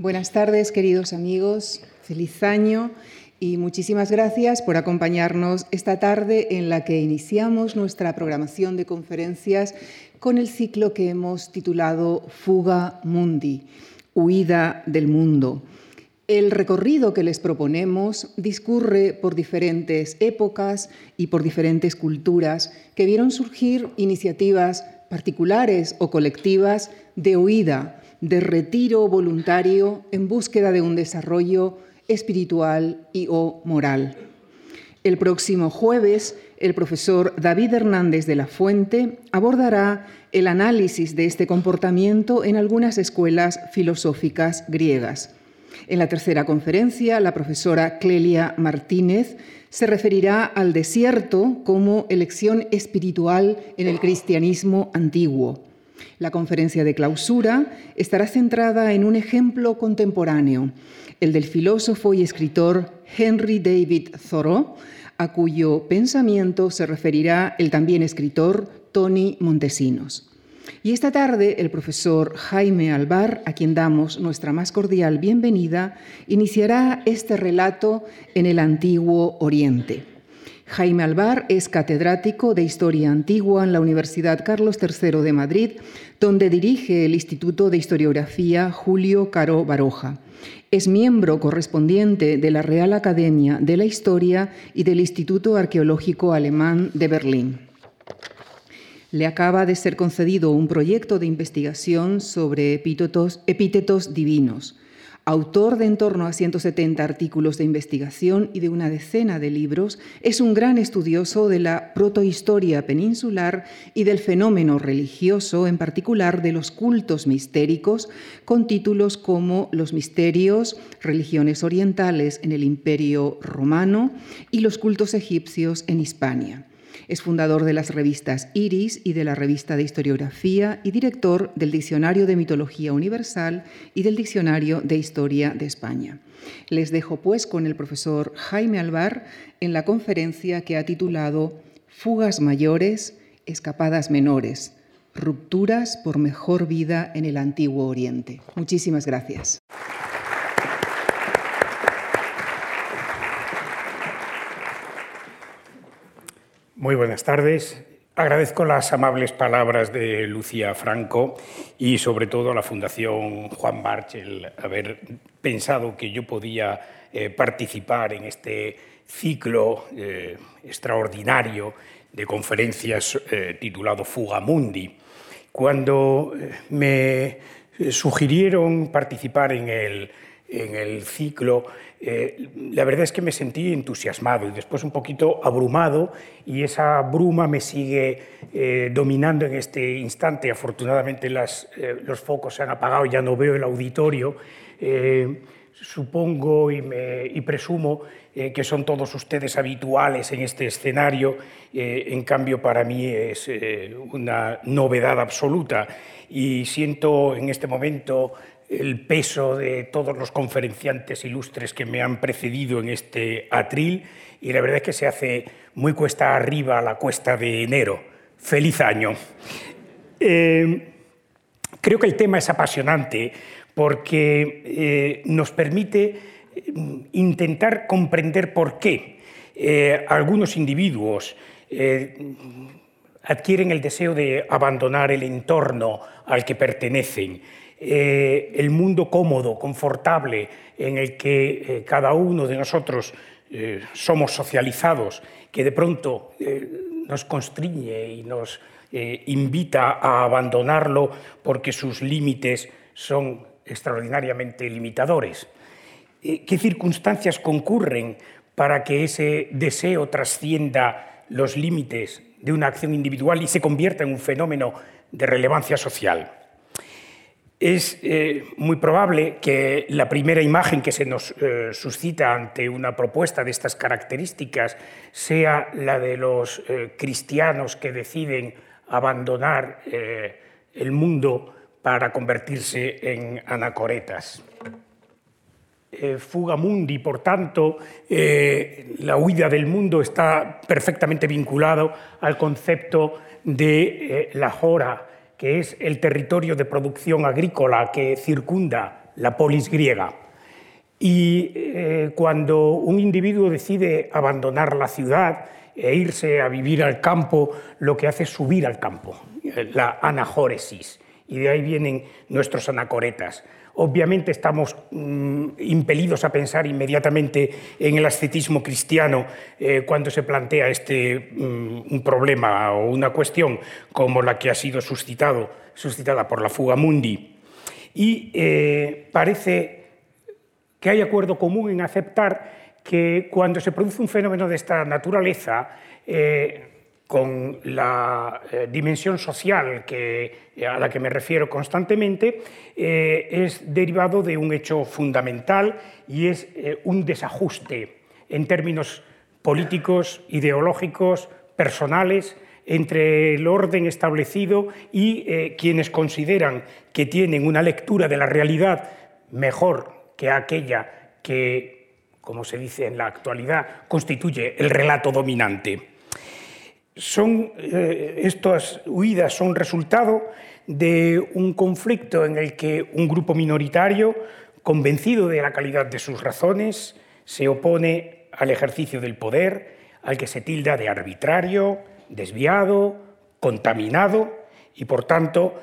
Buenas tardes, queridos amigos. Feliz año y muchísimas gracias por acompañarnos esta tarde en la que iniciamos nuestra programación de conferencias con el ciclo que hemos titulado Fuga Mundi, Huida del Mundo. El recorrido que les proponemos discurre por diferentes épocas y por diferentes culturas que vieron surgir iniciativas particulares o colectivas de huida, de retiro voluntario en búsqueda de un desarrollo espiritual y o moral. El próximo jueves, el profesor David Hernández de la Fuente abordará el análisis de este comportamiento en algunas escuelas filosóficas griegas. En la tercera conferencia, la profesora Clelia Martínez se referirá al desierto como elección espiritual en el cristianismo antiguo. La conferencia de clausura estará centrada en un ejemplo contemporáneo, el del filósofo y escritor Henry David Thoreau, a cuyo pensamiento se referirá el también escritor Tony Montesinos. Y esta tarde el profesor Jaime Alvar, a quien damos nuestra más cordial bienvenida, iniciará este relato en el antiguo Oriente. Jaime Alvar es catedrático de Historia Antigua en la Universidad Carlos III de Madrid, donde dirige el Instituto de Historiografía Julio Caro Baroja. Es miembro correspondiente de la Real Academia de la Historia y del Instituto Arqueológico Alemán de Berlín. Le acaba de ser concedido un proyecto de investigación sobre epítetos, divinos autor de en torno a 170 artículos de investigación y de una decena de libros, es un gran estudioso de la protohistoria peninsular y del fenómeno religioso, en particular de los cultos mistéricos, con títulos como Los misterios, religiones orientales en el Imperio romano y los cultos egipcios en Hispania. Es fundador de las revistas Iris y de la revista de historiografía y director del Diccionario de Mitología Universal y del Diccionario de Historia de España. Les dejo pues con el profesor Jaime Alvar en la conferencia que ha titulado Fugas mayores, escapadas menores, rupturas por mejor vida en el antiguo Oriente. Muchísimas gracias. Muy buenas tardes. Agradezco las amables palabras de Lucía Franco y sobre todo a la Fundación Juan March el haber pensado que yo podía eh, participar en este ciclo eh, extraordinario de conferencias eh, titulado Fuga Mundi. Cuando me sugirieron participar en el, en el ciclo, eh, la verdad es que me sentí entusiasmado y después un poquito abrumado y esa bruma me sigue eh, dominando en este instante. Afortunadamente eh, los focos se han apagado, ya no veo el auditorio. supongo y presumo que son todos ustedes habituales en este escenario. en cambio, para mí es una novedad absoluta y siento en este momento el peso de todos los conferenciantes ilustres que me han precedido en este atril y la verdad es que se hace muy cuesta arriba la cuesta de enero. Feliz año. Eh, creo que el tema es apasionante porque eh, nos permite mm, intentar comprender por qué eh, algunos individuos adquieren el deseo de abandonar el entorno al que pertenecen eh, el mundo cómodo, confortable, en el que eh, cada uno de nosotros eh, somos socializados, que de pronto nos constriñe y nos invita a abandonarlo porque sus límites son extraordinariamente limitadores. ¿Qué circunstancias concurren para que ese deseo trascienda los límites de una acción individual y se convierta en un fenómeno de relevancia social? Es eh, muy probable que la primera imagen que se nos eh, suscita ante una propuesta de estas características sea la de los eh, cristianos que deciden abandonar el mundo para convertirse en anacoretas. fuga mundi, por tanto, la huida del mundo está perfectamente vinculado al concepto de la jora, que es el territorio de producción agrícola que circunda la polis griega. Y eh, cuando un individuo decide abandonar la ciudad e irse a vivir al campo, lo que hace es subir al campo, la anajóresis. Y de ahí vienen nuestros anacoretas. Obviamente estamos mm, impelidos a pensar inmediatamente en el ascetismo cristiano eh, cuando se plantea este mm, un problema o una cuestión como la que ha sido suscitado, suscitada por la fuga mundi. Y eh, parece que hay acuerdo común en aceptar que cuando se produce un fenómeno de esta naturaleza, eh, con la eh, dimensión social a la que me refiero constantemente, eh, es derivado de un hecho fundamental y es eh, un desajuste en términos políticos, ideológicos, personales, entre el orden establecido y quienes consideran que tienen una lectura de la realidad mejor que aquella que, como se dice en la actualidad, constituye el relato dominante son, eh, estas huidas son resultado de un conflicto en el que un grupo minoritario, convencido de la calidad de sus razones, se opone al ejercicio del poder, al que se tilda de arbitrario, desviado, contaminado, y por tanto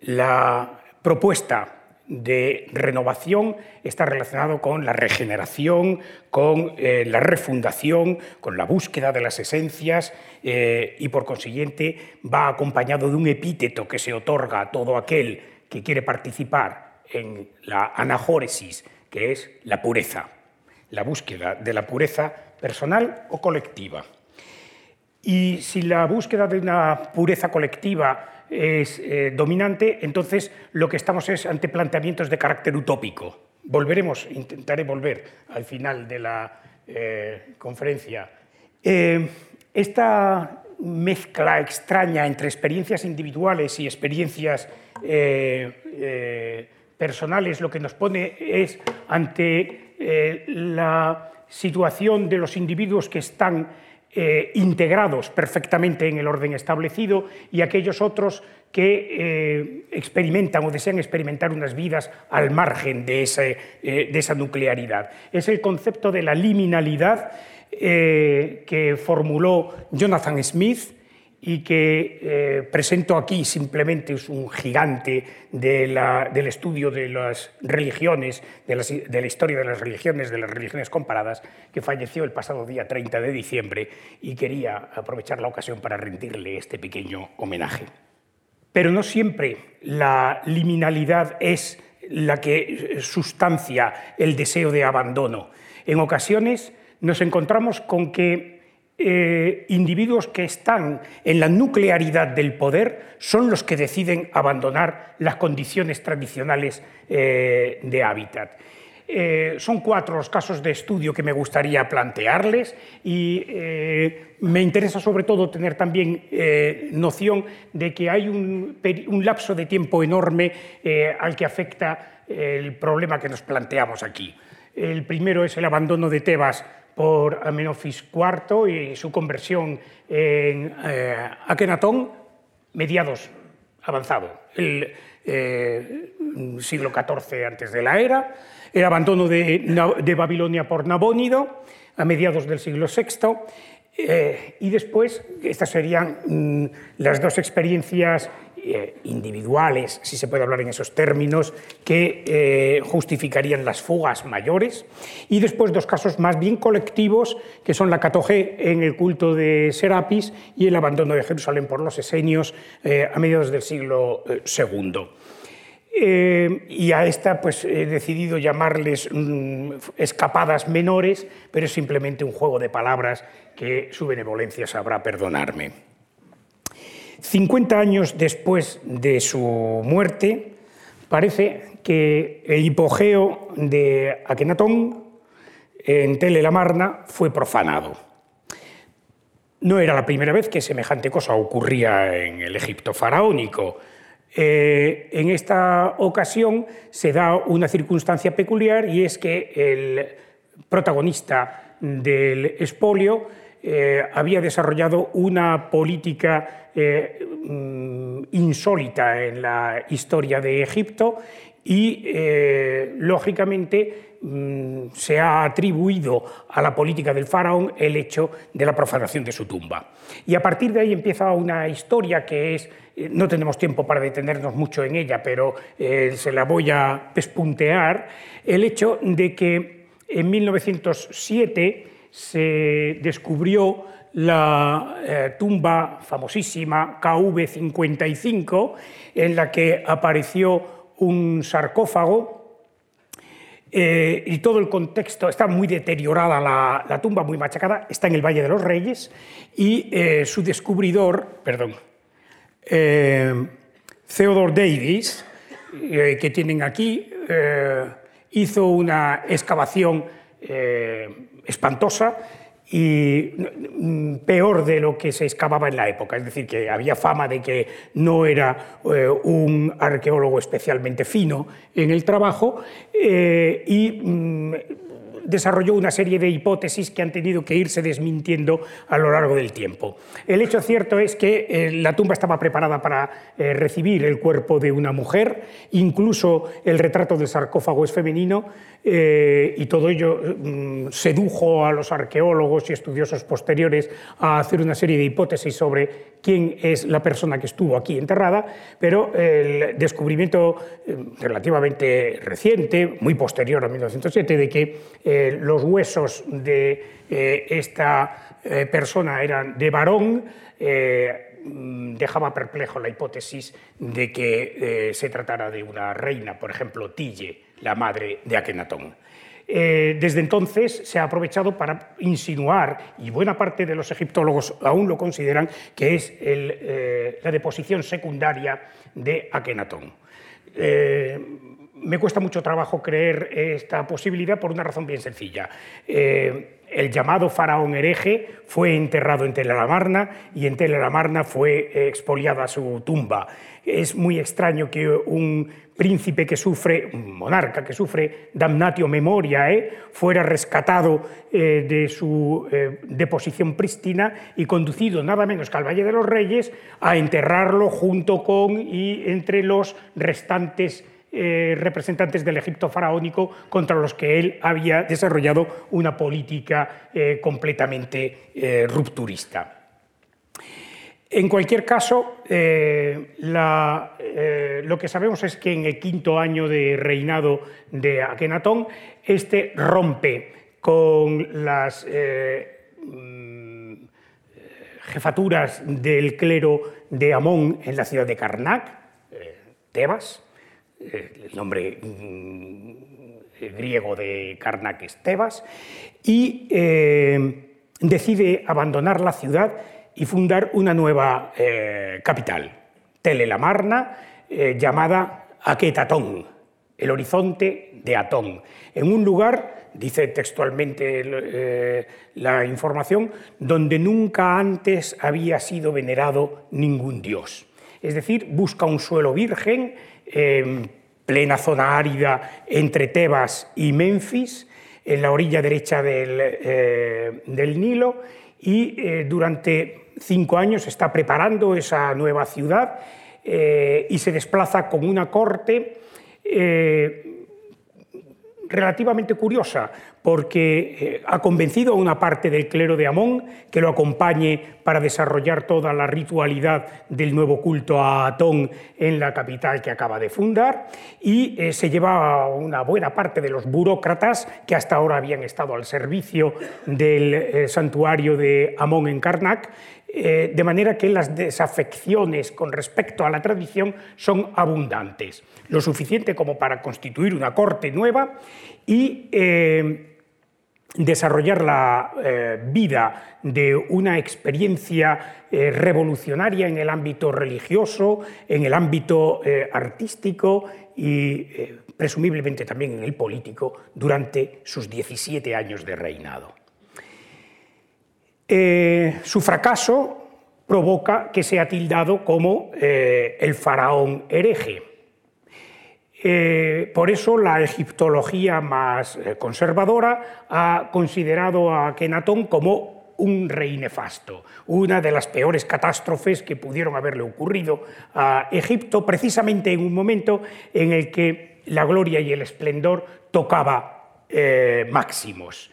la propuesta de renovación está relacionado con la regeneración, con eh, la refundación, con la búsqueda de las esencias eh, y por consiguiente va acompañado de un epíteto que se otorga a todo aquel que quiere participar en la anajóresis, que es la pureza, la búsqueda de la pureza personal o colectiva. Y si la búsqueda de una pureza colectiva es eh, dominante, entonces lo que estamos es ante planteamientos de carácter utópico. Volveremos, intentaré volver al final de la eh, conferencia. Eh, esta mezcla extraña entre experiencias individuales y experiencias personales lo que nos pone es ante la situación de los individuos que están eh, integrados perfectamente en el orden establecido y aquellos otros que eh, experimentan o desean experimentar unas vidas al margen de, eh, de esa nuclearidad. Es el concepto de la liminalidad que formuló Jonathan Smith y que eh, presento aquí simplemente es un gigante del estudio de las religiones, de, de, la historia de las religiones, de las religiones comparadas, que falleció el pasado día 30 de diciembre y quería aprovechar la ocasión para rendirle este pequeño homenaje. Pero no siempre la liminalidad es la que sustancia el deseo de abandono. En ocasiones nos encontramos con que eh, individuos que están en la nuclearidad del poder son los que deciden abandonar las condiciones tradicionales eh, de hábitat. Eh, son cuatro los casos de estudio que me gustaría plantearles y me interesa sobre todo tener también noción de que hay un, un lapso de tiempo enorme al que afecta el problema que nos planteamos aquí. El primero es el abandono de Tebas por Amenofis IV y su conversión en eh, Akenatón, mediados avanzado, el eh, siglo XIV antes de la era, el abandono de, Babilonia por Nabónido a mediados del siglo VI, eh, y después, estas serían mm, las dos experiencias eh, individuales, si se puede hablar en esos términos, que eh, justificarían las fugas mayores, y después dos casos más bien colectivos, que son la catogé en el culto de Serapis y el abandono de Jerusalén por los esenios a mediados del siglo II. Y a esta pues, he decidido llamarles mm, escapadas menores, pero es simplemente un juego de palabras que su benevolencia sabrá perdonarme. 50 años después de su muerte, parece que el hipogeo de Akenatón en Tele la Marna fue profanado. No era la primera vez que semejante cosa ocurría en el Egipto faraónico. Eh, en esta ocasión se da una circunstancia peculiar y es que el protagonista del expolio eh, había desarrollado una política eh, mm, insólita en la historia de Egipto y, lógicamente, mm, se ha atribuido a la política del faraón el hecho de la profanación de su tumba. Y a partir de ahí empieza una historia que es eh, no tenemos tiempo para detenernos mucho en ella, pero eh, se la voy a pespuntear, el hecho de que en 1907 se descubrió la eh, tumba famosísima KV55, en la que apareció un sarcófago y todo el contexto, está muy deteriorada la, tumba, muy machacada, está en el Valle de los Reyes y su descubridor, perdón, eh, Theodore Davis, eh, que tienen aquí, eh, hizo una excavación espantosa y mm, peor de lo que se excavaba en la época. Es decir, que había fama de que no era un arqueólogo especialmente fino en el trabajo y mm, desarrolló una serie de hipótesis que han tenido que irse desmintiendo a lo largo del tiempo. El hecho cierto es que eh, la tumba estaba preparada para eh, recibir el cuerpo de una mujer, incluso el retrato del sarcófago es femenino, eh, y todo ello mm, sedujo a los arqueólogos y estudiosos posteriores a hacer una serie de hipótesis sobre quién es la persona que estuvo aquí enterrada, pero el descubrimiento relativamente reciente, muy posterior a 1907, de que eh, los huesos de eh, esta eh, persona eran de varón, mm, dejaba perplejo la hipótesis de que se tratara de una reina, por ejemplo, Tille, la madre de Akenatón. desde entonces se ha aprovechado para insinuar, y buena parte de los egiptólogos aún lo consideran, que es la deposición secundaria de Akenatón me cuesta mucho trabajo creer esta posibilidad por una razón bien sencilla. Eh, el llamado faraón hereje fue enterrado en Teleramarna y en Teleramarna fue expoliada su tumba. Es muy extraño que un príncipe que sufre, un monarca que sufre damnatio memoria, ¿eh? fuera rescatado eh, de su deposición prístina y conducido nada menos que al Valle de los Reyes a enterrarlo junto con y entre los restantes eh, representantes del Egipto faraónico contra los que él había desarrollado una política eh, completamente eh, rupturista. En cualquier caso, lo que sabemos es que en el quinto año de reinado de Akenatón, este rompe con las mm, jefaturas del clero de Amón en la ciudad de Karnak, Tebas, el nombre mm, griego de Karnak es Tebas, y eh, decide abandonar la ciudad y fundar una nueva eh, capital, Telelamarna, eh, llamada Aquetatón, el horizonte de Atón, en un lugar, dice textualmente la información, donde nunca antes había sido venerado ningún dios. Es decir, busca un suelo virgen, en plena zona árida entre Tebas y Memphis, en la orilla derecha del, eh, Nilo, y eh, durante cinco años está preparando esa nueva ciudad eh, y se desplaza con una corte relativamente curiosa, porque eh, ha convencido a una parte del clero de Amón que lo acompañe para desarrollar toda la ritualidad del nuevo culto a Atón en la capital que acaba de fundar, y eh, se lleva a una buena parte de los burócratas que hasta ahora habían estado al servicio del eh, santuario de Amón en Karnak, de manera que las desafecciones con respecto a la tradición son abundantes, lo suficiente como para constituir una corte nueva y desarrollar la eh, vida de una experiencia eh, revolucionaria en el ámbito religioso, en el ámbito eh, artístico y presumiblemente también en el político durante sus 17 años de reinado. Su fracaso provoca que sea tildado como el faraón hereje eh, por eso la egiptología más eh, conservadora ha considerado a Kenatón como un rey nefasto, una de las peores catástrofes que pudieron haberle ocurrido a Egipto, precisamente en un momento en el que la gloria y el esplendor tocaba eh, máximos.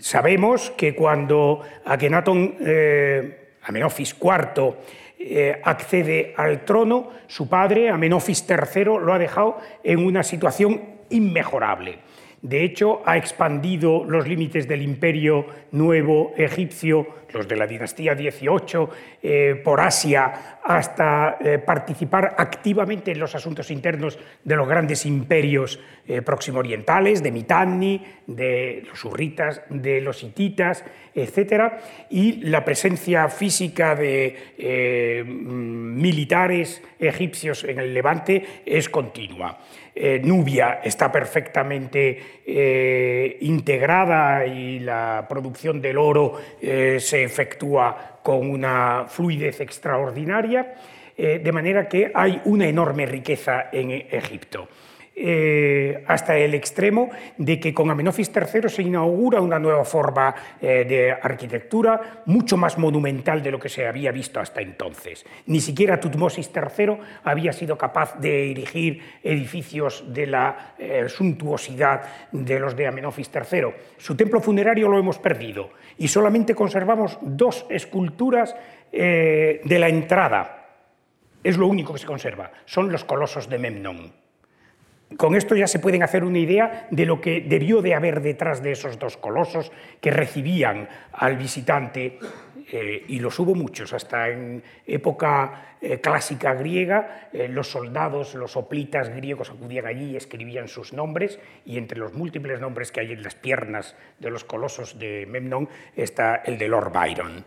Sabemos que cuando Akenatón, eh, Amenofis IV, eh, accede al trono, su padre, Amenofis III, lo ha dejado en una situación inmejorable. De hecho, ha expandido los límites del imperio nuevo egipcio, los de la dinastía XVIII, eh, por Asia, hasta eh, participar activamente en los asuntos internos de los grandes imperios eh, próximo orientales, de Mitanni, de los urritas, de los hititas, etc. Y la presencia física de militares egipcios en el Levante es continua. Eh, Nubia está perfectamente eh, integrada y la producción del oro eh, se efectúa con una fluidez extraordinaria, de manera que hay una enorme riqueza en Egipto. Eh, hasta el extremo de que con Amenofis III se inaugura una nueva forma eh, de arquitectura mucho más monumental de lo que se había visto hasta entonces. Ni siquiera Tutmosis III había sido capaz de erigir edificios de la eh, suntuosidad de los de Amenofis III. Su templo funerario lo hemos perdido y solamente conservamos dos esculturas de la entrada. Es lo único que se conserva, son los colosos de Memnón. Con esto ya se pueden hacer una idea de lo que debió de haber detrás de esos dos colosos que recibían al visitante, eh, y los hubo muchos, hasta en época eh, clásica griega, eh, los soldados, los hoplitas griegos acudían allí y escribían sus nombres, y entre los múltiples nombres que hay en las piernas de los colosos de Memnon está el de Lord Byron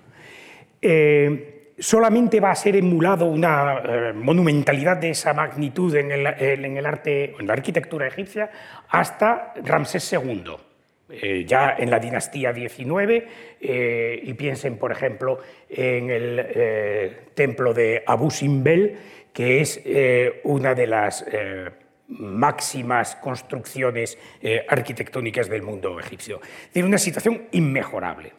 solamente va a ser emulado una monumentalidad de esa magnitud en el, arte, en la arquitectura egipcia, hasta Ramsés II. Eh, ya en la dinastía XIX, eh, y piensen, por ejemplo, en el templo de Abu Simbel, que es una de las máximas construcciones arquitectónicas del mundo egipcio. Tiene una situación inmejorable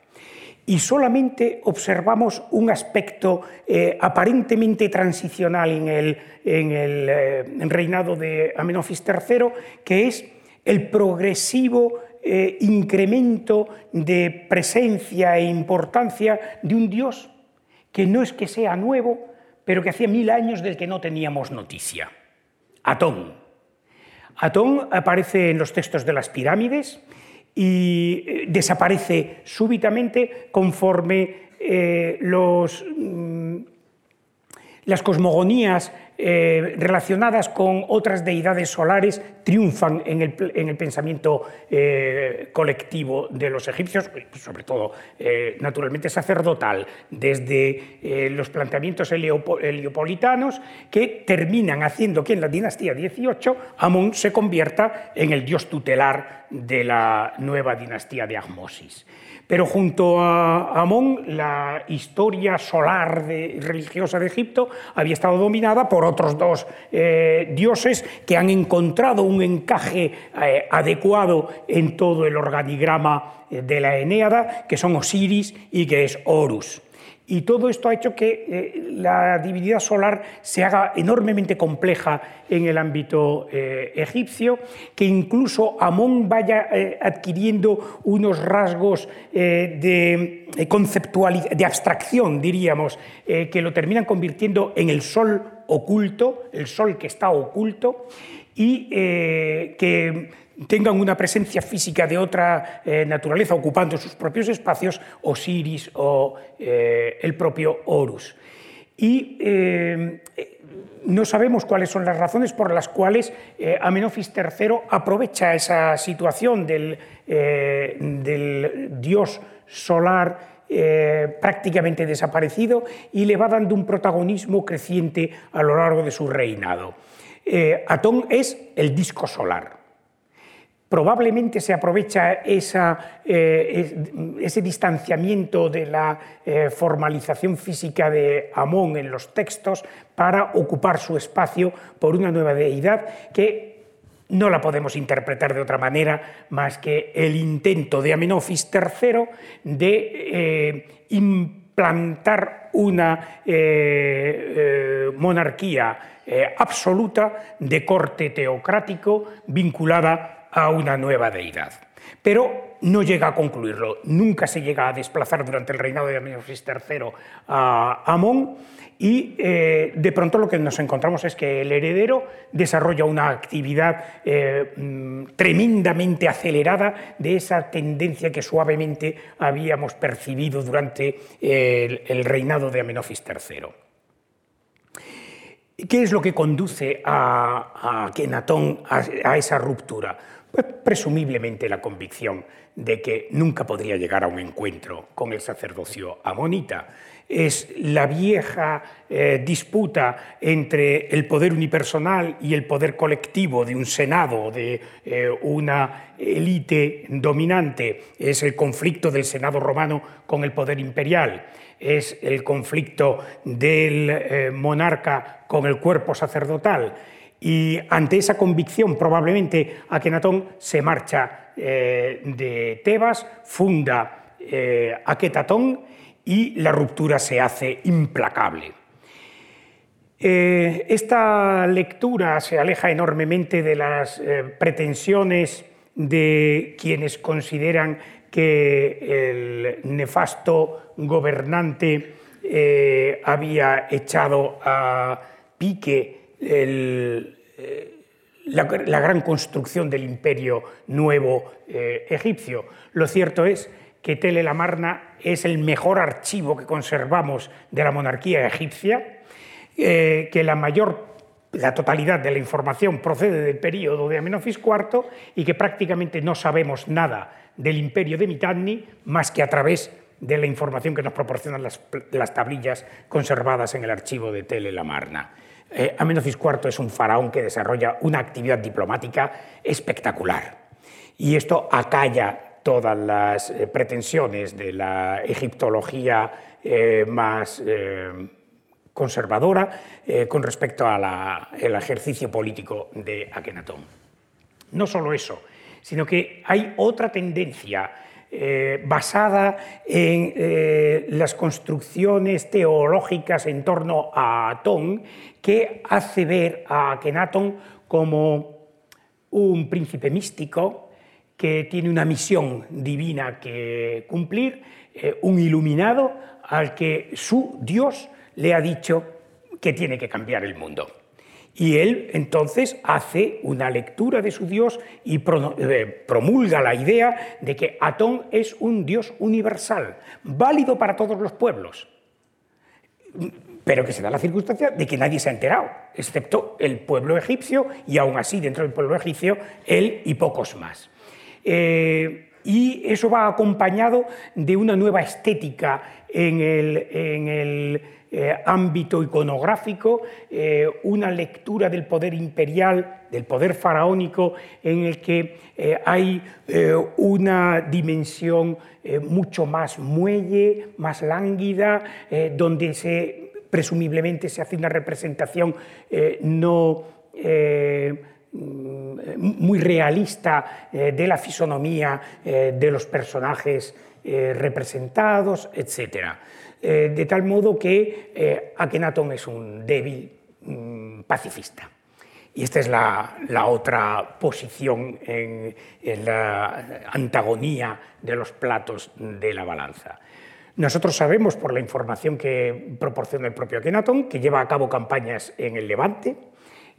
y solamente observamos un aspecto eh, aparentemente transicional en el, eh, reinado de Amenofis III, que es el progresivo eh, incremento de presencia e importancia de un dios que no es que sea nuevo, pero que hacía mil años del que no teníamos noticia. Atón. Atón aparece en los textos de las pirámides, y eh, desaparece súbitamente conforme eh, mm, las cosmogonías eh, relacionadas con otras deidades solares triunfan en el, pensamiento eh, colectivo de los egipcios, sobre todo eh, naturalmente sacerdotal, desde los planteamientos heliopolitanos que terminan haciendo que en la dinastía 18 Amón se convierta en el dios tutelar de la nueva dinastía de Agmosis. Pero junto a Amón, la historia solar religiosa de Egipto había estado dominada por otros dos eh, dioses que han encontrado un encaje eh, adecuado en todo el organigrama eh, de la Enéada, que son Osiris y que es Horus. Y todo esto ha hecho que eh, la divinidad solar se haga enormemente compleja en el ámbito eh, egipcio, que incluso Amón vaya eh, adquiriendo unos rasgos de de abstracción, diríamos, que lo terminan convirtiendo en el sol oculto, el sol que está oculto, y que tengan una presencia física de otra eh, naturaleza ocupando sus propios espacios, Osiris o eh, el propio Horus. Y eh, no sabemos cuáles son las razones por las cuales Amenofis III aprovecha esa situación del, del dios solar prácticamente desaparecido y le va dando un protagonismo creciente a lo largo de su reinado. Atón es el disco solar probablemente se aprovecha eh, ese distanciamiento de la eh, formalización física de Amón en los textos para ocupar su espacio por una nueva deidad que no la podemos interpretar de otra manera más que el intento de Amenofis III de eh, implantar una monarquía absoluta de corte teocrático vinculada a una nueva deidad. Pero no llega a concluirlo, nunca se llega a desplazar durante el reinado de Amenofis III a Amón y eh, de pronto lo que nos encontramos es que el heredero desarrolla una actividad eh, mm, tremendamente acelerada de esa tendencia que suavemente habíamos percibido durante el, reinado de Amenofis III. ¿Qué es lo que conduce a, a Kenatón a esa ruptura? Pues presumiblemente la convicción de que nunca podría llegar a un encuentro con el sacerdocio amonita. Es la vieja eh, disputa entre el poder unipersonal y el poder colectivo de un senado, de eh, una élite dominante. Es el conflicto del senado romano con el poder imperial. Es el conflicto del eh, monarca con el cuerpo sacerdotal y ante esa convicción, probablemente Akenatón se marcha eh, de Tebas, funda eh, Aketatón y la ruptura se hace implacable. Eh, esta lectura se aleja enormemente de las pretensiones de quienes consideran que el nefasto gobernante había echado a pique eh, la, gran construcción del imperio nuevo eh, egipcio. Lo cierto es que Tele Lamarna es el mejor archivo que conservamos de la monarquía egipcia, eh, que la mayor la totalidad de la información procede del periodo de Amenofis IV y que prácticamente no sabemos nada del imperio de Mitanni más que a través de la información que nos proporcionan las, las tablillas conservadas en el archivo de Tele Lamarna. Eh, Amenofis IV es un faraón que desarrolla una actividad diplomática espectacular. Y esto acalla todas las eh, pretensiones de la egiptología eh, más conservadora con respecto al ejercicio político de Akenatón. No solo eso, sino que hay otra tendencia eh, basada en eh, las construcciones teológicas en torno a Atón, que hace ver a Akenatón como un príncipe místico que tiene una misión divina que cumplir, eh, un iluminado al que su Dios le ha dicho que tiene que cambiar el mundo. Y él entonces hace una lectura de su Dios y eh, promulga la idea de que Atón es un Dios universal, válido para todos los pueblos, pero que se da la circunstancia de que nadie se ha enterado, excepto el pueblo egipcio y aún así dentro del pueblo egipcio él y pocos más. Eh, y eso va acompañado de una nueva estética en el eh, ámbito iconográfico, eh, una lectura del poder imperial, del poder faraónico, en el que eh, hay una dimensión mucho más muelle, más lánguida, donde se, presumiblemente se hace una representación no muy realista de la fisonomía de los personajes representados, etc. Eh, de tal modo que eh, Akenatón es un débil mm, pacifista. Y esta es la, otra posición en, la antagonía de los platos de la balanza. Nosotros sabemos, por la información que proporciona el propio Akenatón, que lleva a cabo campañas en el Levante,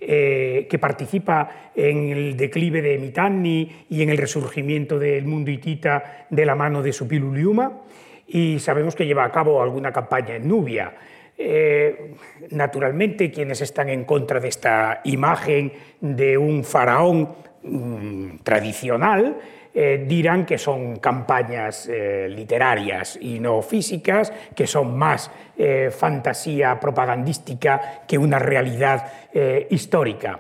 eh, que participa en el declive de Mitanni y en el resurgimiento del mundo hitita de la mano de Supiluliuma, y sabemos que lleva a cabo alguna campaña en Nubia. Eh, naturalmente, quienes están en contra de esta imagen de un faraón mm, tradicional eh, dirán que son campañas eh, literarias y no físicas, que son más fantasía propagandística que una realidad histórica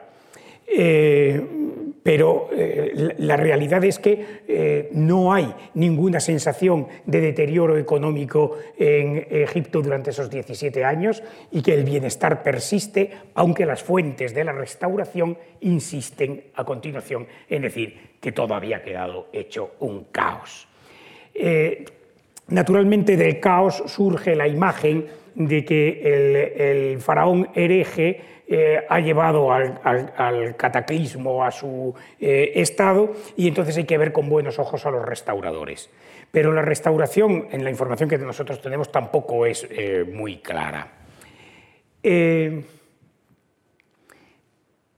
pero eh, la realidad es que eh, no hay ninguna sensación de deterioro económico en Egipto durante esos 17 años y que el bienestar persiste, aunque las fuentes de la restauración insisten a continuación en decir que todo había quedado hecho un caos. Eh, Naturalmente del caos surge la imagen de que el, faraón hereje eh, ha llevado al, cataclismo a su eh, estado y entonces hay que ver con buenos ojos a los restauradores. Pero la restauración, en la información que nosotros tenemos, tampoco es eh, muy clara.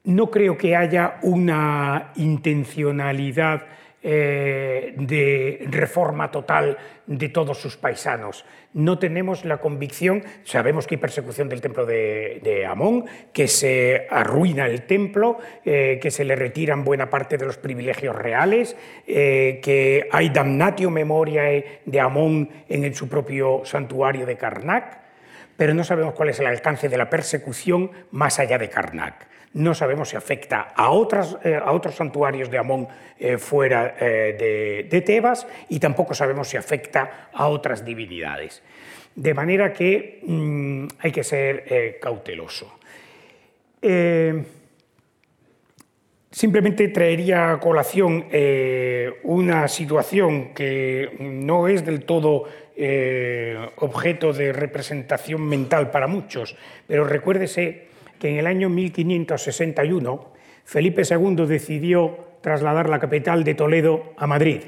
no creo que haya una intencionalidad eh, de reforma total de todos sus paisanos. No tenemos la convicción, sabemos que hay persecución del templo de, Amón, que se arruina el templo, eh, que se le retiran buena parte de los privilegios reales, eh, que hay damnatio memoria de Amón en su propio santuario de Karnak, pero no sabemos cuál es el alcance de la persecución más allá de Karnak. No sabemos si afecta a, eh, a otros santuarios de Amón eh, fuera eh, de, Tebas y tampoco sabemos si afecta a otras divinidades. De manera que mm, hay que ser cauteloso. Simplemente traería a colación una situación que no es del todo objeto de representación mental para muchos, pero recuérdese que en el año 1561 Felipe II decidió trasladar la capital de Toledo a Madrid.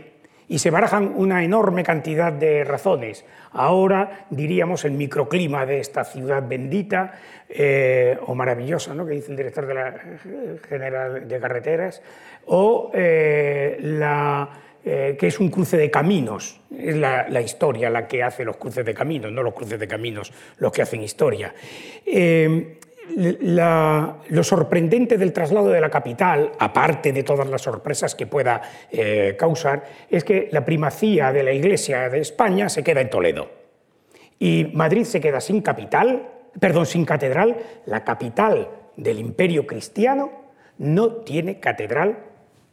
Y se barajan una enorme cantidad de razones. Ahora diríamos el microclima de esta ciudad bendita eh, o maravillosa, ¿no? que dice el director de la eh, General de Carreteras, o eh, la, que es un cruce de caminos. Es la, la, historia la que hace los cruces de caminos, no los cruces de caminos los que hacen historia lo sorprendente del traslado de la capital, aparte de todas las sorpresas que pueda eh, causar, es que la primacía de la Iglesia de España se queda en Toledo. Y Madrid se queda sin capital, perdón, sin catedral. La capital del imperio cristiano no tiene catedral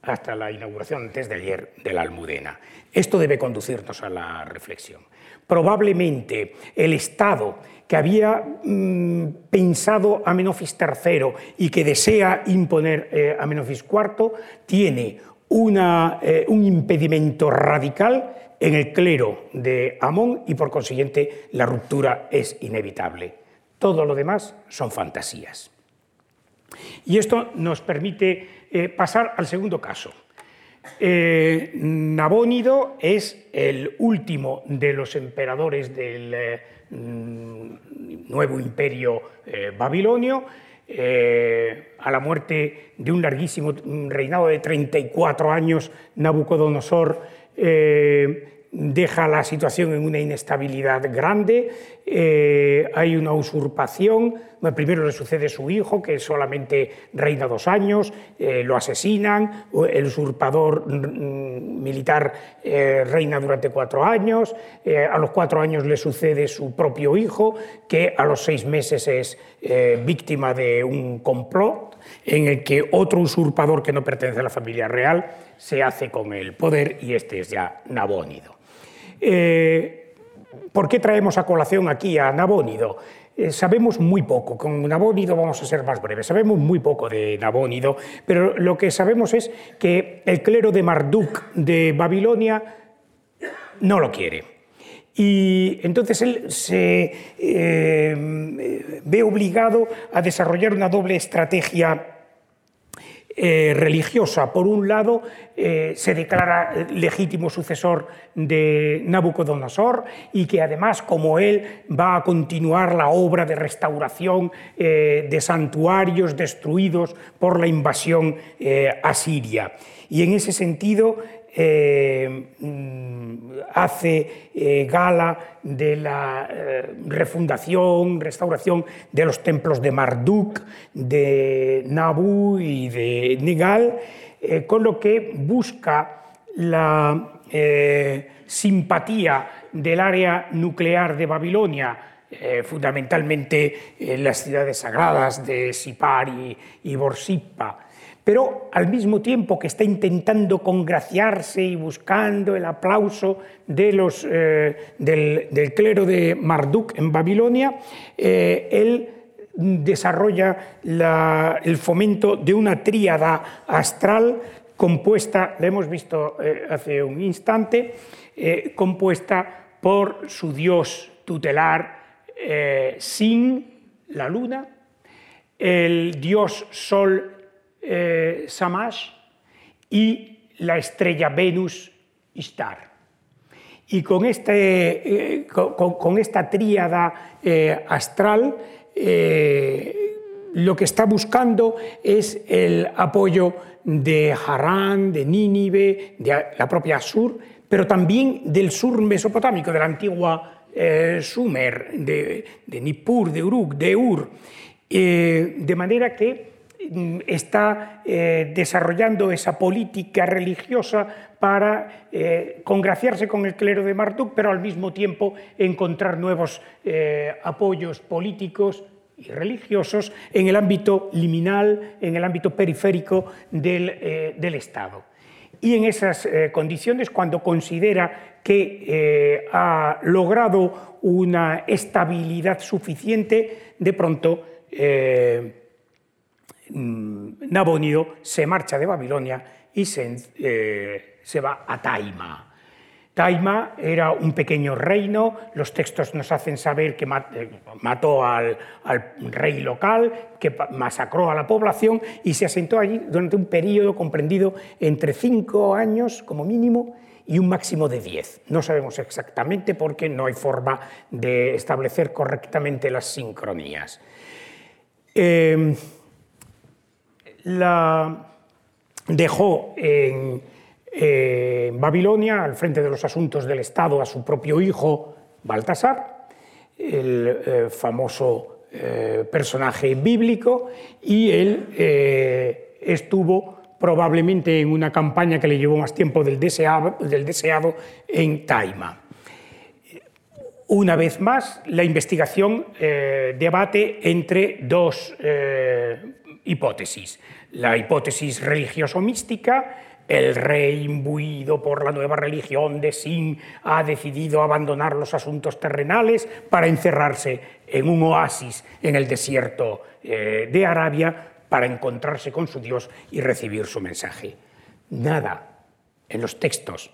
hasta la inauguración antes de ayer de la Almudena. Esto debe conducirnos a la reflexión. Probablemente el Estado que había mm, pensado a Menofis III y que desea imponer eh, a Menofis IV, tiene eh, un impedimento radical en el clero de Amón y por consiguiente la ruptura es inevitable. Todo lo demás son fantasías. Y esto nos permite eh, pasar al segundo caso. Nabónido es el último de los emperadores del Mm, nuevo imperio eh, babilonio, eh, a la muerte de un larguísimo reinado de 34 años, Nabucodonosor eh, deja la situación en una inestabilidad grande, eh, hay una usurpación, primero le sucede su hijo, que solamente reina dos años, eh, lo asesinan, el usurpador mm, militar eh, reina durante cuatro años, a los cuatro años le sucede su propio hijo, que a los seis meses es víctima de un complot en el que otro usurpador que no pertenece a la familia real se hace con el poder y este es ya Nabónido. Eh, ¿Por qué traemos a colación aquí a Nabónido? Eh, sabemos muy poco, con Nabónido vamos a ser más breves, sabemos muy poco de Nabónido, pero lo que sabemos es que el clero de Marduk de Babilonia no lo quiere. Y entonces él se eh, ve obligado a desarrollar una doble estrategia eh, religiosa. Por un lado, eh, se declara legítimo sucesor de Nabucodonosor y que además, como él, va a continuar la obra de restauración eh, de santuarios destruidos por la invasión asiria. Y en ese sentido, eh, mm, hace eh, gala de la eh, refundación, restauración de los templos de Marduk, de Nabu y de Nigal, con lo que busca la simpatía del área nuclear de Babilonia, fundamentalmente en las ciudades sagradas de Sipar y, y Borsippa, pero al mismo tiempo que está intentando congraciarse y buscando el aplauso eh, del, clero de Marduk en Babilonia, eh, él desarrolla el fomento de una tríada astral compuesta, la hemos visto eh, hace un instante, compuesta por su dios tutelar Sin, la luna, el dios sol eh, Samash y la estrella Venus Ishtar. Y con, este, eh, esta tríada eh, astral, lo que está buscando es el apoyo de Harán, de Nínive, de la propia Sur, pero también del sur mesopotámico, de la antigua Sumer, de, Nippur, de Uruk, de Ur. De manera que está eh, desarrollando esa política religiosa para eh, congraciarse con el clero de Marduk, pero al mismo tiempo encontrar nuevos eh, apoyos políticos y religiosos en el ámbito liminal, en el ámbito periférico del, Estado. Y en esas condiciones, cuando considera que ha logrado una estabilidad suficiente, de pronto Nabonio se marcha de Babilonia y se, eh, se va a Taima. Taima era un pequeño reino, los textos nos hacen saber que eh, mató al, rey local, que masacró a la población y se asentó allí durante un periodo comprendido entre cinco años como mínimo y un máximo de diez. No sabemos exactamente porque no hay forma de establecer correctamente las sincronías. Eh, la dejó en Babilonia, al frente de los asuntos del Estado, a su propio hijo Baltasar, el eh, famoso eh, personaje bíblico, y él eh, estuvo probablemente en una campaña que le llevó más tiempo del deseado, del deseado en Taima. Una vez más, la investigación debate entre dos hipótesis. La hipótesis religioso-mística, el rey imbuido por la nueva religión de Sin ha decidido abandonar los asuntos terrenales para encerrarse en un oasis en el desierto eh, de Arabia para encontrarse con su Dios y recibir su mensaje. Nada en los textos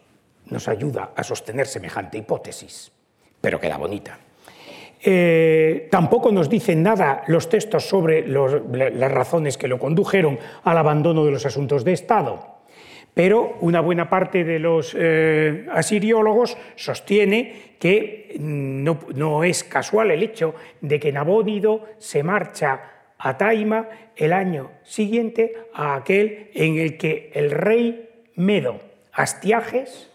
nos ayuda a sostener semejante hipótesis, pero queda bonita. Eh, tampoco nos dicen nada los textos sobre las razones que lo condujeron al abandono de los asuntos de Estado. Pero una buena parte de los eh, asiriólogos sostiene que no, no, es casual el hecho de que Nabónido se marcha a Taima el año siguiente a aquel en el que el rey Medo Astiages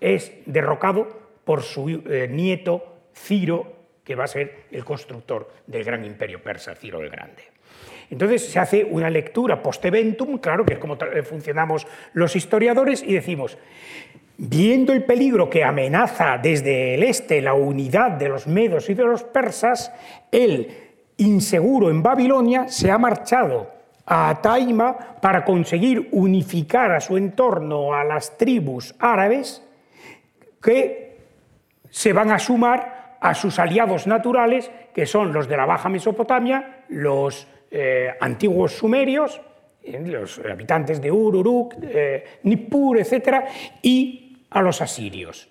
es derrocado por su eh, nieto Ciro, que va a ser el constructor del gran imperio persa, Ciro el Grande. Entonces se hace una lectura post-eventum, claro, que es como eh, funcionamos los historiadores, y decimos, viendo el peligro que amenaza desde el este la unidad de los medos y de los persas, él, inseguro en Babilonia, se ha marchado a Taima para conseguir unificar a su entorno a las tribus árabes que se van a sumar a sus aliados naturales, que son los de la Baja Mesopotamia, los eh, antiguos sumerios, eh, los habitantes de Ur, Uruk, eh, Nippur, etc., y a los asirios,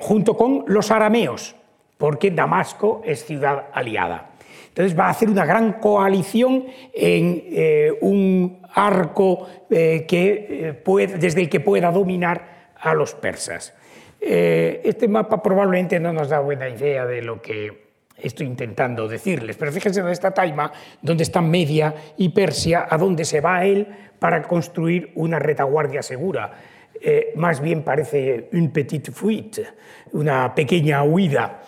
junto con los arameos, porque Damasco es ciudad aliada. Entonces va a hacer una gran coalición en un arco que desde el que pueda dominar a los persas. Este mapa probablemente no nos da buena idea de lo que estoy intentando decirles. Pero fíjense dónde está Taima, dónde está Media y Persia, a dónde se va él para construir una retaguardia segura. Eh, más bien parece un petit fuite, una pequeña huida.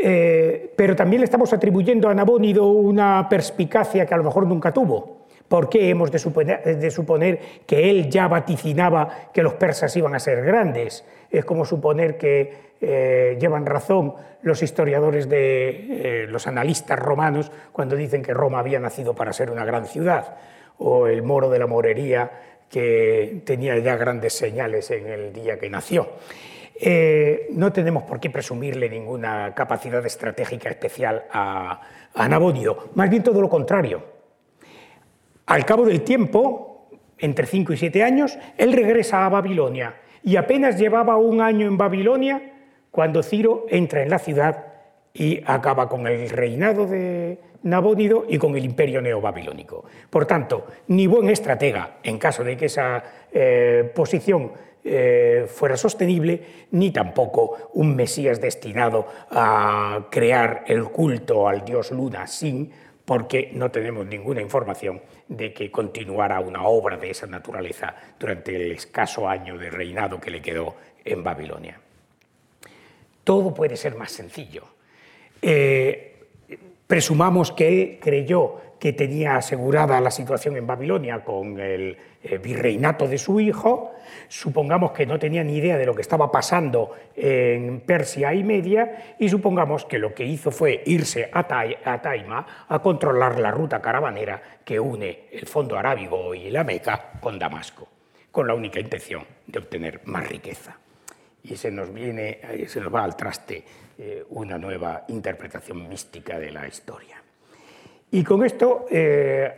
Eh, pero también le estamos atribuyendo a Nabónido una perspicacia que a lo mejor nunca tuvo. ¿Por qué hemos de suponer, que él ya vaticinaba que los persas iban a ser grandes? Es como suponer que eh, llevan razón los historiadores de eh, los analistas romanos cuando dicen que Roma había nacido para ser una gran ciudad, o el moro de la morería que tenía ya grandes señales en el día que nació. Eh, no tenemos por qué presumirle ninguna capacidad estratégica especial a, a más bien todo lo contrario al cabo del tiempo, entre 5 y 7 años, él regresa a Babilonia y apenas llevaba un año en Babilonia cuando Ciro entra en la ciudad y acaba con el reinado de Nabónido y con el imperio neobabilónico. Por tanto, ni buen estratega, en caso de que esa eh, posición eh, fuera sostenible, ni tampoco un Mesías destinado a crear el culto al dios Luna sin, porque no tenemos ninguna información de que continuara una obra de esa naturaleza durante el escaso año de reinado que le quedó en Babilonia. Todo puede ser más sencillo. Eh, presumamos que él creyó que tenía asegurada la situación en Babilonia con el eh, virreinato de su hijo, supongamos que no tenía ni idea de lo que estaba pasando en Persia y Media, y supongamos que lo que hizo fue irse a, Taima a controlar la ruta caravanera que une el fondo arábigo y la Meca con Damasco, con la única intención de obtener más riqueza. Y se nos viene, eh, se nos va al traste eh, una nueva interpretación mística de la historia. Y con esto, eh,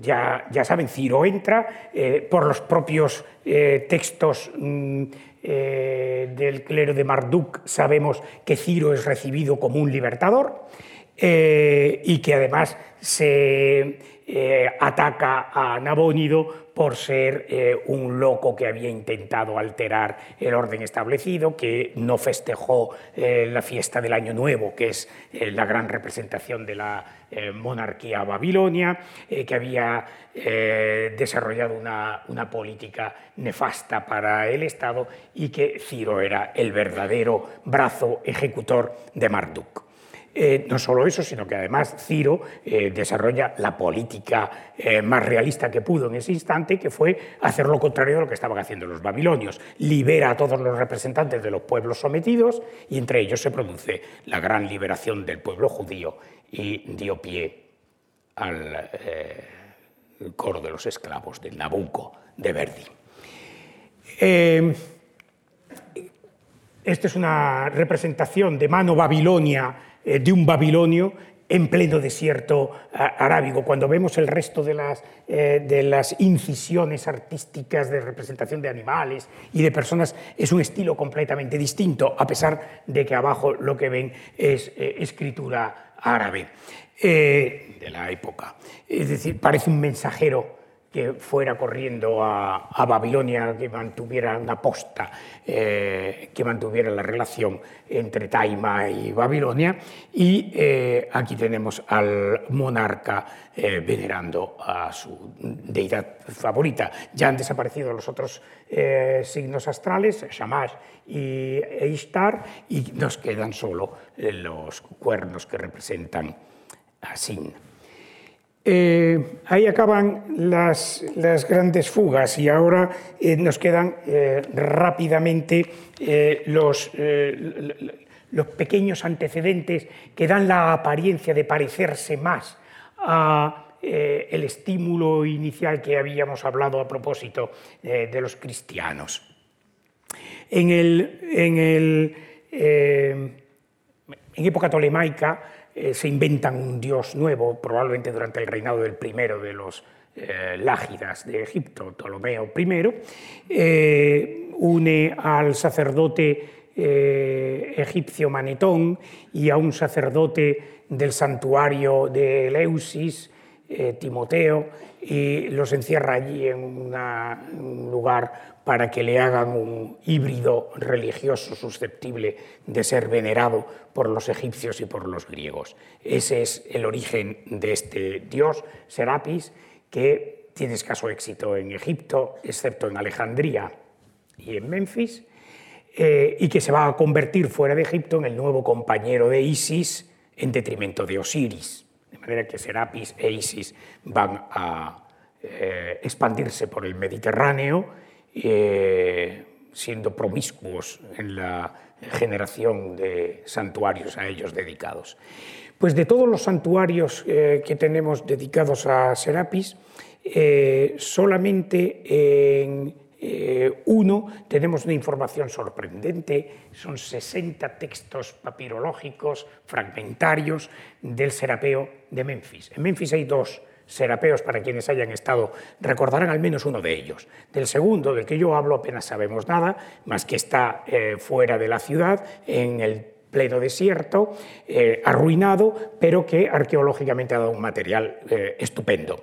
ya, ya, saben, Ciro entra por los propios textos mm, del clero de Marduk, sabemos que Ciro es recibido como un libertador y que además se ataca a Nabónido por ser eh, un loco que había intentado alterar el orden establecido, que no festejó eh, la fiesta del Año Nuevo, que es eh, la gran representación de la monarquía babilonia, que había desarrollado una política nefasta para el Estado y que Ciro era el verdadero brazo ejecutor de Marduk. Eh, no solo eso, sino que además Ciro eh, desarrolla la política eh, más realista que pudo en ese instante, que fue hacer lo contrario de lo que estaban haciendo los babilonios. Libera a todos los representantes de los pueblos sometidos y entre ellos se produce la gran liberación del pueblo judío y dio pie al coro de los esclavos del Nabucco de Verdi. Esta es una representación de mano babilonia de un babilonio en pleno desierto arábigo. Cuando vemos el resto de las, eh, de las, incisiones artísticas de representación de animales y de personas, es un estilo completamente distinto, a pesar de que abajo lo que ven es eh, escritura árabe de la época. Es decir, parece un mensajero que fuera corriendo a, Babilonia, que mantuviera una posta, eh, que mantuviera la relación entre Taima y Babilonia. Y eh, aquí tenemos al monarca eh, venerando a su deidad favorita. Ya han desaparecido los otros signos astrales, Shamash y Ishtar, y nos quedan solo los cuernos que representan a Sin. Eh, ahí acaban las, grandes fugas y ahora eh, nos quedan eh, rápidamente los, pequeños antecedentes que dan la apariencia de parecerse más a el estímulo inicial que habíamos hablado a propósito de los cristianos. En, el, en, el, en época tolemaica, eh, se inventan un dios nuevo, probablemente durante el reinado del primero de los eh, Lágidas de Egipto, Ptolomeo I, eh, une al sacerdote egipcio Manetón y a un sacerdote del santuario de Eleusis, Timoteo, y los encierra allí en un lugar para que le hagan un híbrido religioso susceptible de ser venerado por los egipcios y por los griegos. Ese es el origen de este dios, Serapis, que tiene escaso éxito en Egipto, excepto en Alejandría y en Memphis, eh, y que se va a convertir fuera de Egipto en el nuevo compañero de Isis en detrimento de Osiris. De manera que Serapis e Isis van a eh, expandirse por el Mediterráneo eh, siendo promiscuos en la generación de santuarios a ellos dedicados. Pues de todos los santuarios eh, que tenemos dedicados a Serapis, eh, solamente en uno tenemos una información sorprendente, son 60 textos papirológicos fragmentarios del Serapeo de Memphis. En Memphis hay dos serapeos, para quienes hayan estado, recordarán al menos uno de ellos. Del segundo, del que yo hablo, apenas sabemos nada, más que está eh, fuera de la ciudad, en el pleno desierto, eh, arruinado, pero que arqueológicamente ha dado un material eh, estupendo.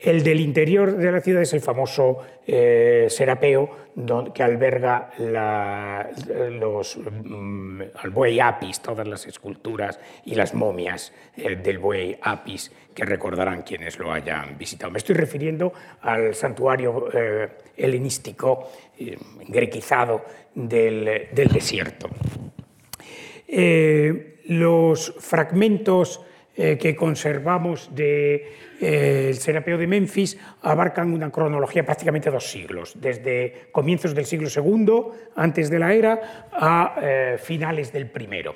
El del interior de la ciudad es el famoso eh, Serapeo, que alberga los, mm, al buey Apis, todas las esculturas y las momias eh, del buey Apis, que recordarán quienes lo hayan visitado. Me estoy refiriendo al santuario eh, helenístico, grequizado del, del desierto. los fragmentos que conservamos de el Serapeo de Memphis abarcan una cronología prácticamente dos siglos, desde comienzos del siglo II, antes de la era, a eh, finales del primero.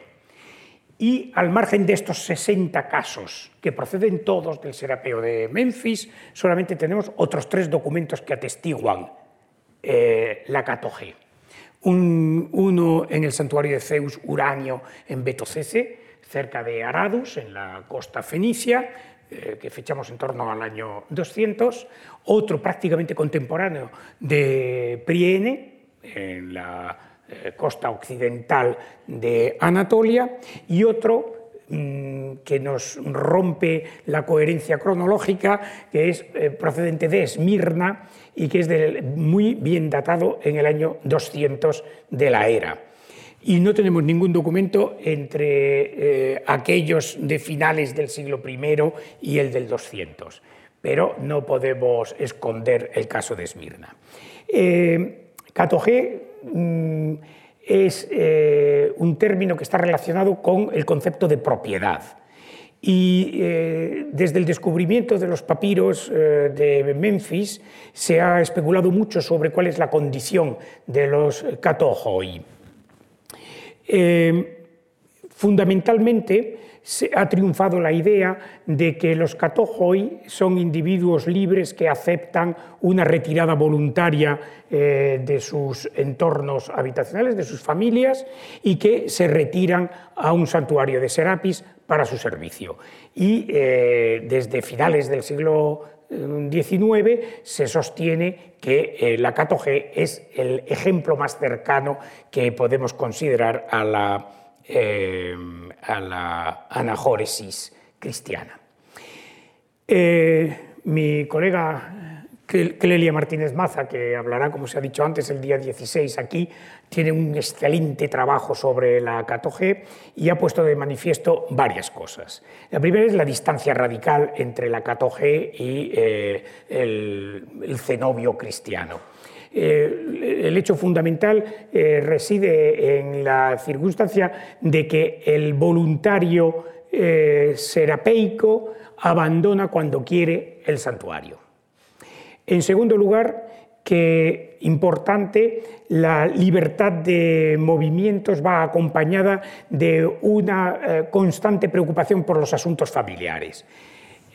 Y al margen de estos 60 casos, que proceden todos del Serapeo de Memphis, solamente tenemos otros tres documentos que atestiguan eh, la catogé. uno en el santuario de Zeus Uranio en Betocese, cerca de Aradus, en la costa fenicia, eh, que fechamos en torno al año 200, otro prácticamente contemporáneo de Priene, en la eh, costa occidental de Anatolia, y otro mm, que nos rompe la coherencia cronológica, que es eh, procedente de Esmirna y que es muy bien datado en el año 200 de la era y no tenemos ningún documento entre eh, aquellos de finales del siglo I y el del 200, pero no podemos esconder el caso de Esmirna. Eh, mm, es eh, un término que está relacionado con el concepto de propiedad. Y eh, desde el descubrimiento de los papiros de Memphis se ha especulado mucho sobre cuál es la condición de los catojoi. Eh, fundamentalmente se ha triunfado la idea de que los catojoi son individuos libres que aceptan una retirada voluntaria eh, de sus entornos habitacionales, de sus familias, y que se retiran a un santuario de Serapis para su servicio. Y eh, desde finales del siglo Se sostiene que eh, la catoge es el ejemplo más cercano que podemos considerar a la, eh, cristiana. Eh, mi colega Clelia Martínez Maza, que hablará, como se ha dicho antes, el día 16 aquí, tiene un excelente trabajo sobre la catogé y ha puesto de manifiesto varias cosas. La primera es la distancia radical entre la catogé y eh, el, cenobio cristiano. Eh, el hecho fundamental eh, reside en la circunstancia de que el voluntario serapeico abandona cuando quiere el santuario. En segundo lugar, que importante, la libertad de movimientos va acompañada de una eh, constante preocupación por los asuntos familiares.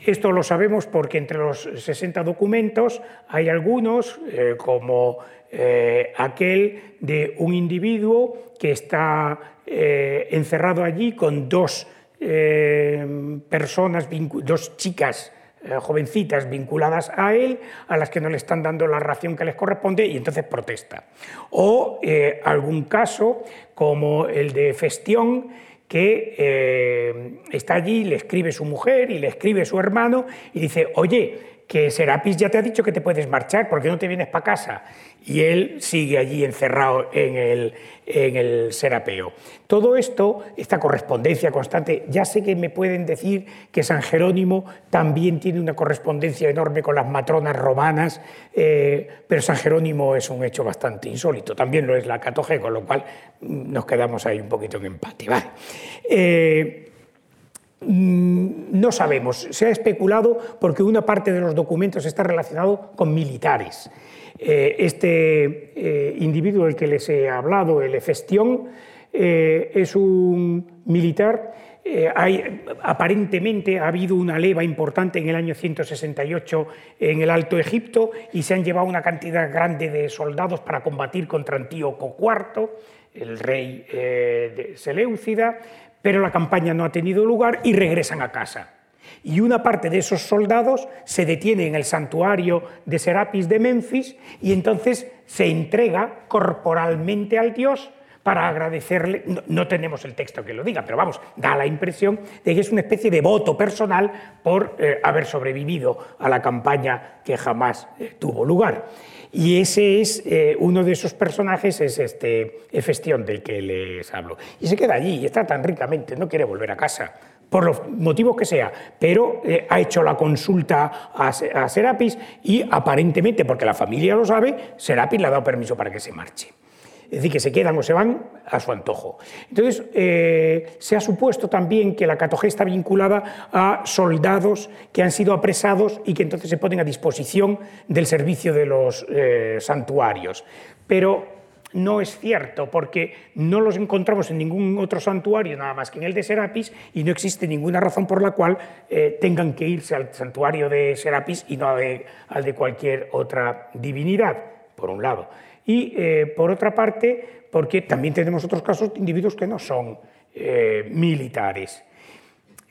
Esto lo sabemos porque entre los 60 documentos hay algunos, eh, como eh, aquel de un individuo que está encerrado allí con dos personas, dos chicas jovencitas vinculadas a él, a las que no le están dando la ración que les corresponde y entonces protesta. O eh, algún caso como el de Festión, que eh, está allí, le escribe su mujer y le escribe su hermano y dice, oye, que Serapis ya te ha dicho que te puedes marchar, porque no te vienes para casa? Y él sigue allí encerrado en el, en el serapeo. Todo esto, esta correspondencia constante, ya sé que me pueden decir que San Jerónimo también tiene una correspondencia enorme con las matronas romanas, eh, pero San Jerónimo es un hecho bastante insólito, también lo es la Catoge, con lo cual nos quedamos ahí un poquito en empate. Eh, Mm, no sabemos, se ha especulado porque una parte de los documentos está relacionado con militares. Eh, este eh, individuo del que les he hablado, el Efestión, eh, es un militar. Aparentemente ha habido una leva importante en el año 168 en el Alto Egipto y se han llevado una cantidad grande de soldados para combatir contra Antíoco IV, el rey de Seleucida, pero la campaña no ha tenido lugar y regresan a casa. Y una parte de esos soldados se detiene en el santuario de Serapis de Memphis y entonces se entrega corporalmente al dios para agradecerle, no, tenemos el texto que lo diga, pero vamos, da la impresión de que es una especie de voto personal por eh, haber sobrevivido a la campaña que jamás eh, tuvo lugar. Y ese es eh, uno de esos personajes, es este Efestión del que les hablo. Y se queda allí y está tan ricamente, no quiere volver a casa por los motivos que sea, pero ha hecho la consulta a, a, Serapis y aparentemente, porque la familia lo sabe, Serapis le ha dado permiso para que se marche es decir, que se quedan o se van a su antojo. Entonces, eh, se ha supuesto también que la catogé está vinculada a soldados que han sido apresados y que entonces se ponen a disposición del servicio de los eh, santuarios. Pero no es cierto, porque no los encontramos en ningún otro santuario, nada más que en el de Serapis, y no existe ninguna razón por la cual eh, tengan que irse al santuario de Serapis y no al de cualquier otra divinidad, por un lado y eh, por otra parte, porque también tenemos otros casos de individuos que no son eh, militares.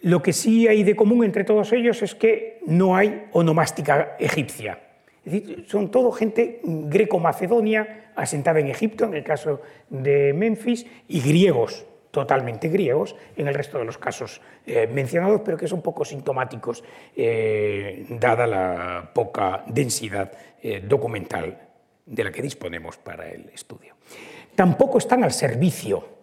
Lo que sí hay de común entre todos ellos es que no hay onomástica egipcia. Es decir, son todo gente greco-macedonia asentada en Egipto, en el caso de Memphis, y griegos, totalmente griegos, en el resto de los casos eh, mencionados, pero que son poco sintomáticos, dada la poca densidad documental de la que disponemos para el estudio. Tampoco están al servicio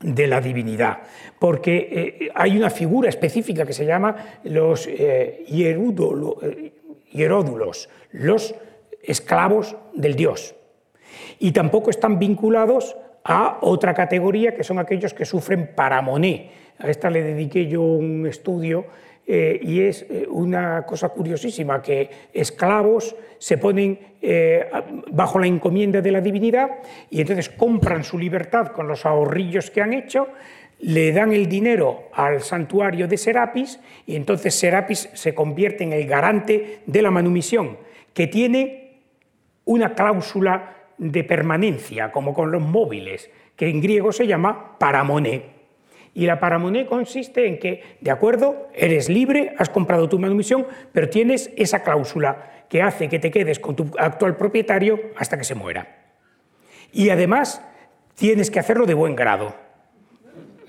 de la divinidad, porque eh, hay una figura específica que se llama los eh, eh, hieródulos, los esclavos del dios. Y tampoco están vinculados a otra categoría que son aquellos que sufren paramoné. A esta le dediqué yo un estudio eh, y es eh, una cosa curiosísima que esclavos se ponen eh, bajo la encomienda de la divinidad y entonces compran su libertad con los ahorrillos que han hecho, le dan el dinero al santuario de Serapis y entonces Serapis se convierte en el garante de la manumisión, que tiene una cláusula de permanencia, como con los móviles, que en griego se llama paramoné. Y la paramoné consiste en que, de acuerdo, eres libre, has comprado tu manumisión, pero tienes esa cláusula que hace que te quedes con tu actual propietario hasta que se muera. Y además tienes que hacerlo de buen grado.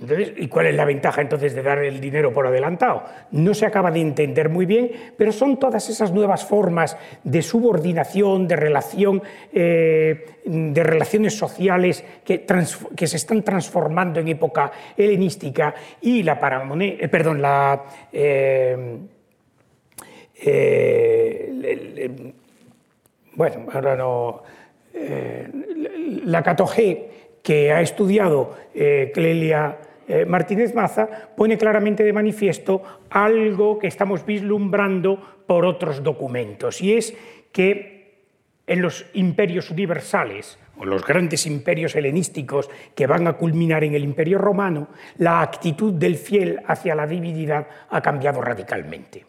¿Y cuál es la ventaja entonces de dar el dinero por adelantado? No se acaba de entender muy bien, pero son todas esas nuevas formas de subordinación, de relación, eh, de relaciones sociales que, que, se están transformando en época helenística y la paramoné, eh, perdón, la eh, bueno, ahora no la catogé que ha estudiado Clelia eh, Martínez Maza pone claramente de manifiesto algo que estamos vislumbrando por otros documentos, y es que en los imperios universales, o los grandes imperios helenísticos que van a culminar en el imperio romano, la actitud del fiel hacia la divinidad ha cambiado radicalmente.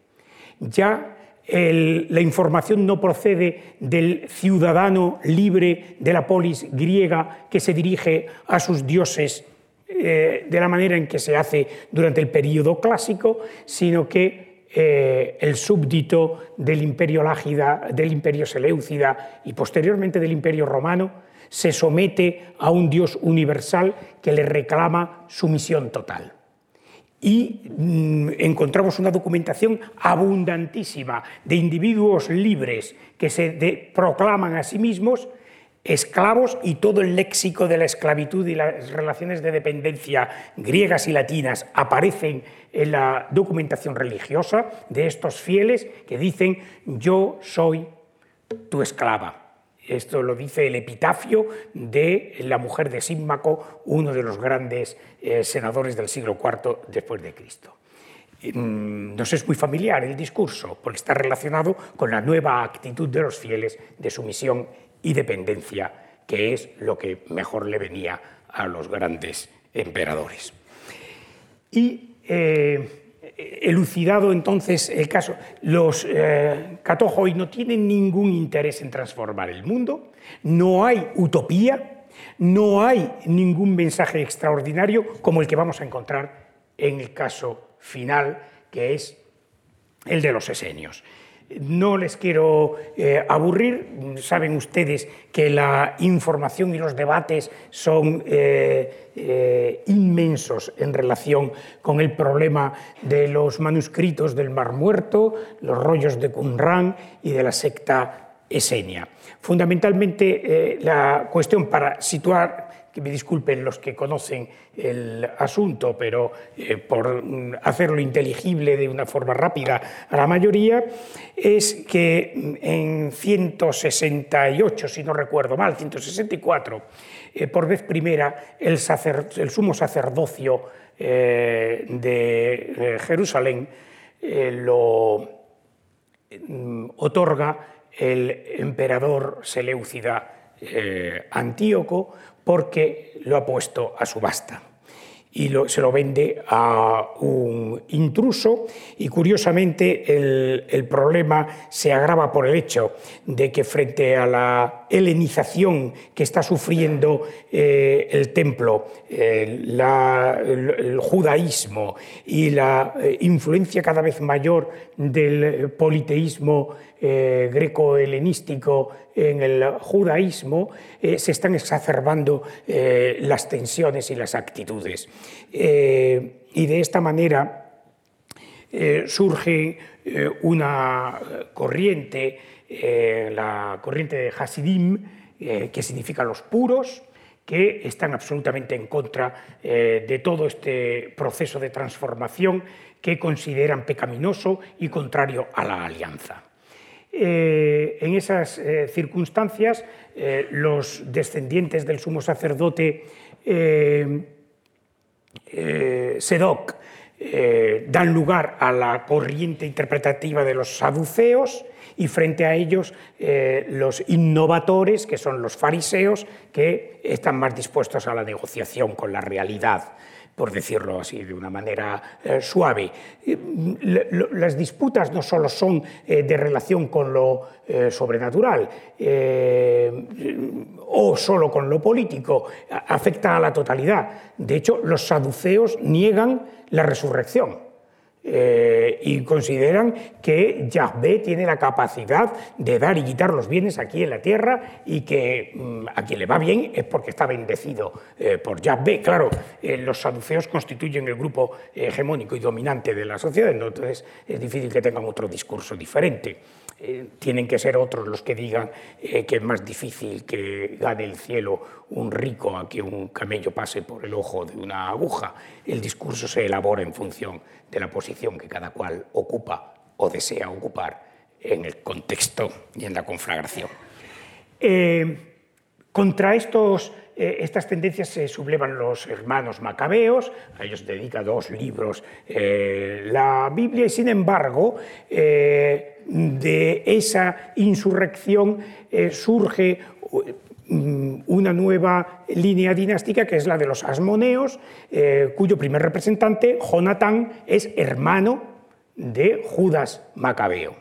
Ya la información no procede del ciudadano libre de la polis griega que se dirige a sus dioses eh, de la manera en que se hace durante el periodo clásico, sino que eh, el súbdito del imperio lágida, del imperio seleucida y posteriormente del imperio romano se somete a un dios universal que le reclama sumisión total. Y mm, encontramos una documentación abundantísima de individuos libres que se proclaman a sí mismos esclavos y todo el léxico de la esclavitud y las relaciones de dependencia griegas y latinas aparecen en la documentación religiosa de estos fieles que dicen yo soy tu esclava. Esto lo dice el epitafio de la mujer de Símaco, uno de los grandes eh, senadores del siglo IV después de Cristo. Mm, nos es muy familiar el discurso, porque está relacionado con la nueva actitud de los fieles de sumisión y dependencia, que es lo que mejor le venía a los grandes emperadores. Y eh, elucidado entonces el caso, los eh, no tienen ningún interés en transformar el mundo, no hay utopía, no hay ningún mensaje extraordinario como el que vamos a encontrar en el caso final, que es el de los esenios. No les quiero eh, aburrir, saben ustedes que la información y los debates son eh, eh, inmensos en relación con el problema de los manuscritos del Mar Muerto, los rollos de Qumran y de la secta esenia. Fundamentalmente, la cuestión para situar que me disculpen los que conocen el asunto, pero eh, por hacerlo inteligible de una forma rápida a la mayoría, es que en 168, si no recuerdo mal, 164, eh, por vez primera el, el sumo sacerdocio eh, de Jerusalén lo mm, otorga el emperador Seleucida Antíoco porque lo ha puesto a subasta. Y se lo vende a un intruso y curiosamente el, problema se agrava por el hecho de que frente a la helenización que está sufriendo eh, el templo, eh, el, judaísmo y la eh, influencia cada vez mayor del politeísmo greco-helenístico en el judaísmo, se están exacerbando las tensiones y las actitudes. Y de esta manera surge una corriente, la corriente de Hasidim, que significa los puros, que están absolutamente en contra de todo este proceso de transformación que consideran pecaminoso y contrario a la alianza. Eh, en esas eh, circunstancias, eh, los descendientes del sumo sacerdote Sedoc dan lugar a la corriente interpretativa de los saduceos y frente a ellos los innovatores, que son los fariseos, que están más dispuestos a la negociación con la realidad por decirlo así de una manera eh, suave. Las disputas no solo son eh, de relación con lo eh, sobrenatural o solo con lo político, afecta a la totalidad. De hecho, los saduceos niegan la resurrección. Eh, y consideran que Yahvé tiene la capacidad de dar y quitar los bienes aquí en la tierra y que mm, a quien le va bien es porque está bendecido eh, por Yahvé. Claro, eh, los saduceos constituyen el grupo hegemónico y dominante de la sociedad, entonces es difícil que tengan otro discurso diferente. Eh, tienen que ser otros los que digan eh, que es más difícil que gane el cielo un rico a que un camello pase por el ojo de una aguja. El discurso se elabora en función de la posición que cada cual ocupa o desea ocupar en el contexto y en la conflagración. Eh, contra estos estas tendencias se sublevan los hermanos macabeos, a ellos dedica dos libros la Biblia, y sin embargo, de esa insurrección eh, surge mm, una nueva línea dinástica que es la de los asmoneos, eh, cuyo primer representante, Jonatán, es hermano de Judas Macabeo.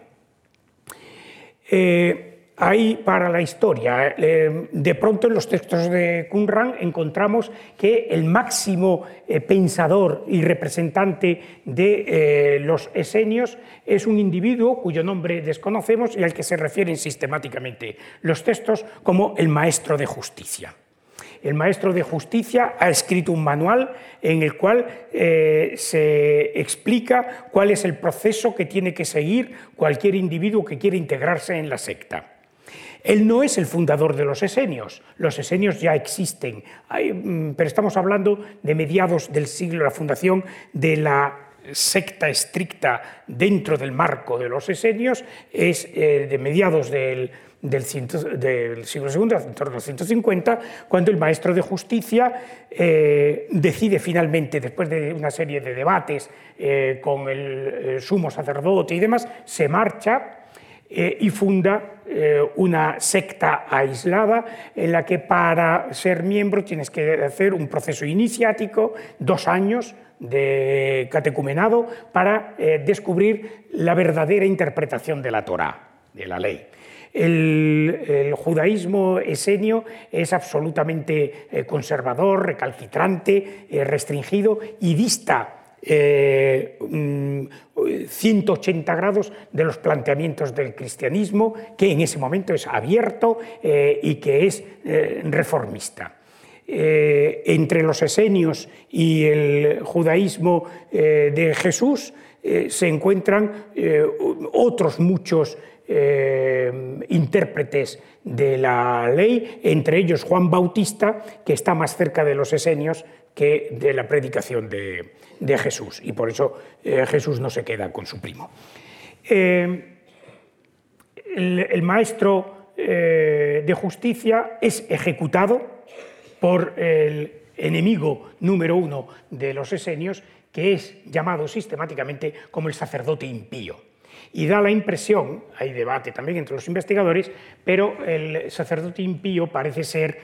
Eh, Ahí para la historia, eh, de pronto en los textos de Qumran encontramos que el máximo eh, pensador y representante de eh, los esenios es un individuo cuyo nombre desconocemos y al que se refieren sistemáticamente los textos como el maestro de justicia. El maestro de justicia ha escrito un manual en el cual se explica cuál es el proceso que tiene que seguir cualquier individuo que quiere integrarse en la secta. Él no es el fundador de los esenios, los esenios ya existen, mm, pero estamos hablando de mediados del siglo, la fundación de la secta estricta dentro del marco de los esenios es eh, de mediados del, siglo II, en torno al 150, cuando el maestro de justicia eh, decide finalmente, después de una serie de debates eh, con el sumo sacerdote y demás, se marcha y funda eh, una secta aislada en la que para ser miembro tienes que hacer un proceso iniciático, dos años de catecumenado, para eh, descubrir la verdadera interpretación de la Torá, de la ley. El, judaísmo esenio es absolutamente eh, conservador, recalcitrante, restringido y dista 180 mm, grados de los planteamientos del cristianismo, que en ese momento es abierto y que es reformista. entre los esenios y el judaísmo de Jesús se encuentran otros muchos intérpretes de la ley, entre ellos Juan Bautista, que está más cerca de los esenios que de la predicación de, Jesús, y por eso eh, Jesús no se queda con su primo. Eh, el, maestro eh, de justicia es ejecutado por el enemigo número uno de los esenios, que es llamado sistemáticamente como el sacerdote impío. Y da la impresión, hay debate también entre los investigadores, pero el sacerdote impío parece ser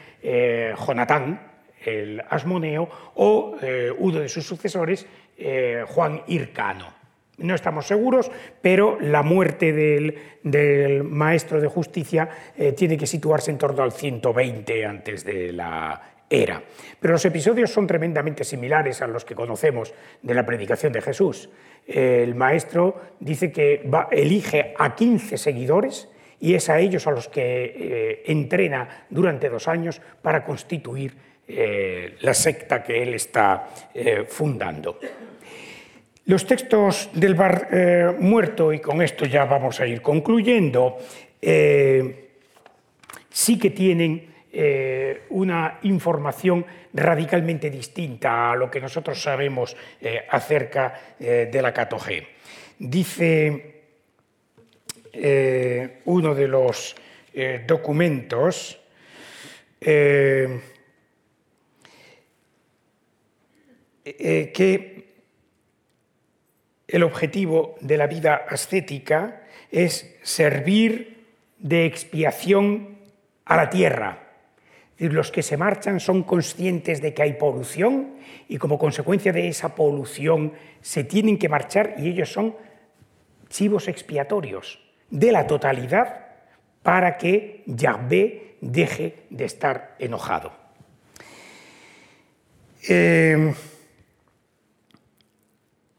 Jonatán, el asmoneo, o eh, uno de sus sucesores, eh, Juan Hircano. No estamos seguros, pero la muerte del, maestro de justicia tiene que situarse en torno al 120 antes de la era. Pero los episodios son tremendamente similares a los que conocemos de la predicación de Jesús el maestro dice que elige a 15 seguidores y es a ellos a los que eh, entrena durante dos años para constituir eh, la secta que él está eh, fundando. Los textos del bar muerto, y con esto ya vamos a ir concluyendo, sí que tienen eh, una información radicalmente distinta a lo que nosotros sabemos eh, acerca eh, de la K2G. Dice uno de los documentos que el objetivo de la vida ascética es servir de expiación a la tierra los que se marchan son conscientes de que hay polución y como consecuencia de esa polución se tienen que marchar y ellos son chivos expiatorios de la totalidad para que Yahvé deje de estar enojado. Eh,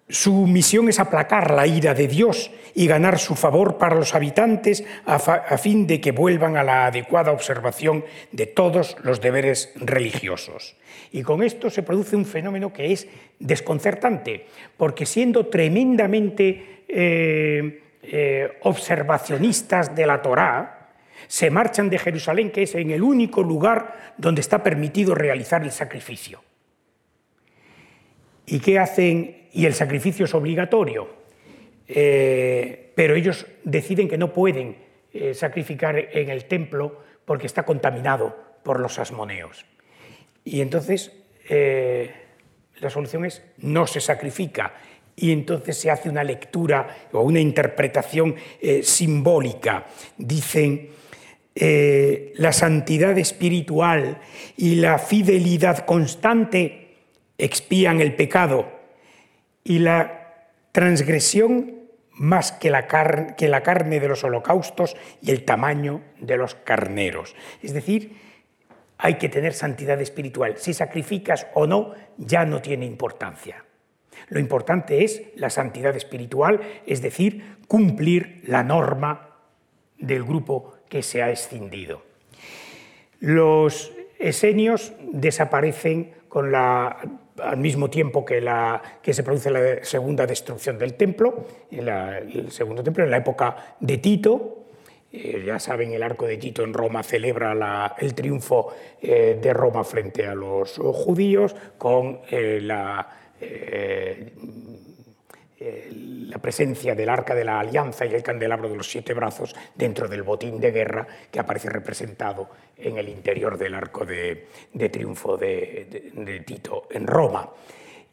su misión es aplacar la ira de Dios y ganar su favor para los habitantes a, fin de que vuelvan a la adecuada observación de todos los deberes religiosos. Y con esto se produce un fenómeno que es desconcertante, porque siendo tremendamente eh, eh, observacionistas de la Torá, se marchan de Jerusalén, que es en el único lugar donde está permitido realizar el sacrificio. ¿Y qué hacen y el sacrificio es obligatorio, eh, pero ellos deciden que no pueden eh, sacrificar en el templo porque está contaminado por los asmoneos. Y entonces eh, la solución es no se sacrifica y entonces se hace una lectura o una interpretación simbólica. Dicen, la santidad espiritual y la fidelidad constante expían el pecado y la transgresión más que la, que la carne de los holocaustos y el tamaño de los carneros. Es decir, hay que tener santidad espiritual. Si sacrificas o no, ya no tiene importancia. Lo importante es la santidad espiritual, es decir, cumplir la norma del grupo que se ha escindido. Los esenios desaparecen con la al mismo tiempo que, la, que, se produce la segunda destrucción del templo, el segundo templo en la época de Tito. Eh, ya saben, el arco de Tito en Roma celebra el triunfo eh, de Roma frente a los judíos con eh, la la presencia del arca de la alianza y el candelabro de los siete brazos dentro del botín de guerra que aparece representado en el interior del arco de, triunfo de, Tito en Roma.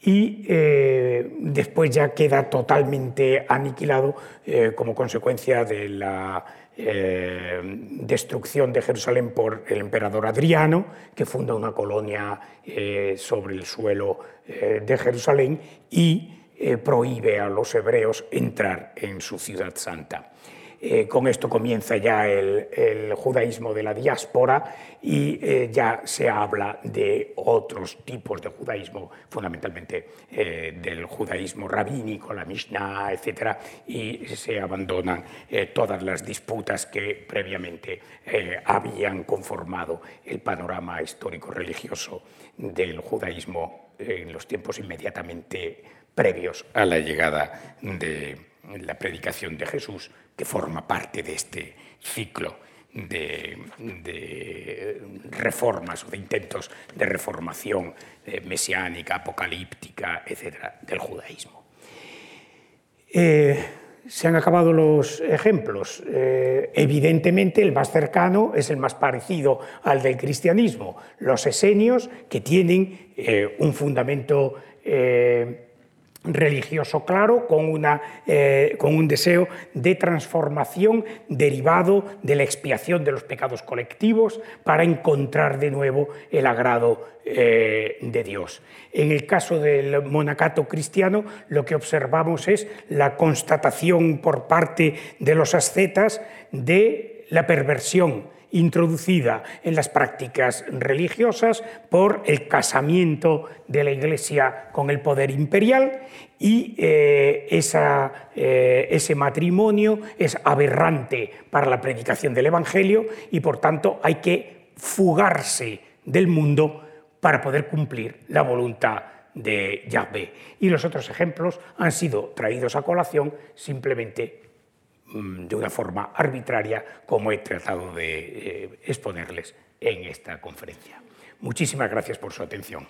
Y eh, después ya queda totalmente aniquilado eh, como consecuencia de la destrucción de Jerusalén por el emperador Adriano, que funda una colonia sobre el suelo de Jerusalén y eh, prohíbe a los hebreos entrar en su ciudad santa. Eh, con esto comienza ya el, judaísmo de la diáspora y eh, ya se habla de otros tipos de judaísmo, fundamentalmente del judaísmo rabínico, la Mishnah, etc. Y se abandonan todas las disputas que previamente habían conformado el panorama histórico-religioso del judaísmo en los tiempos inmediatamente previos a la llegada de la predicación de Jesús, que forma parte de este ciclo de, reformas o de intentos de reformación eh, mesiánica, apocalíptica, etcétera, del judaísmo. Eh, se han acabado los ejemplos. Eh, evidentemente, el más cercano es el más parecido al del cristianismo, los esenios, que tienen un fundamento religioso claro, con, una, eh, con, un deseo de transformación derivado de la expiación de los pecados colectivos para encontrar de nuevo el agrado eh, de Dios. En el caso del monacato cristiano, lo que observamos es la constatación por parte de los ascetas de la perversión introducida en las prácticas religiosas por el casamiento de la Iglesia con el poder imperial y eh, eh, ese matrimonio es aberrante para la predicación del Evangelio y por tanto hay que fugarse del mundo para poder cumplir la voluntad de Yahvé. Y los otros ejemplos han sido traídos a colación simplemente de una forma arbitraria, como he tratado de eh, exponerles en esta conferencia. Muchísimas gracias por su atención.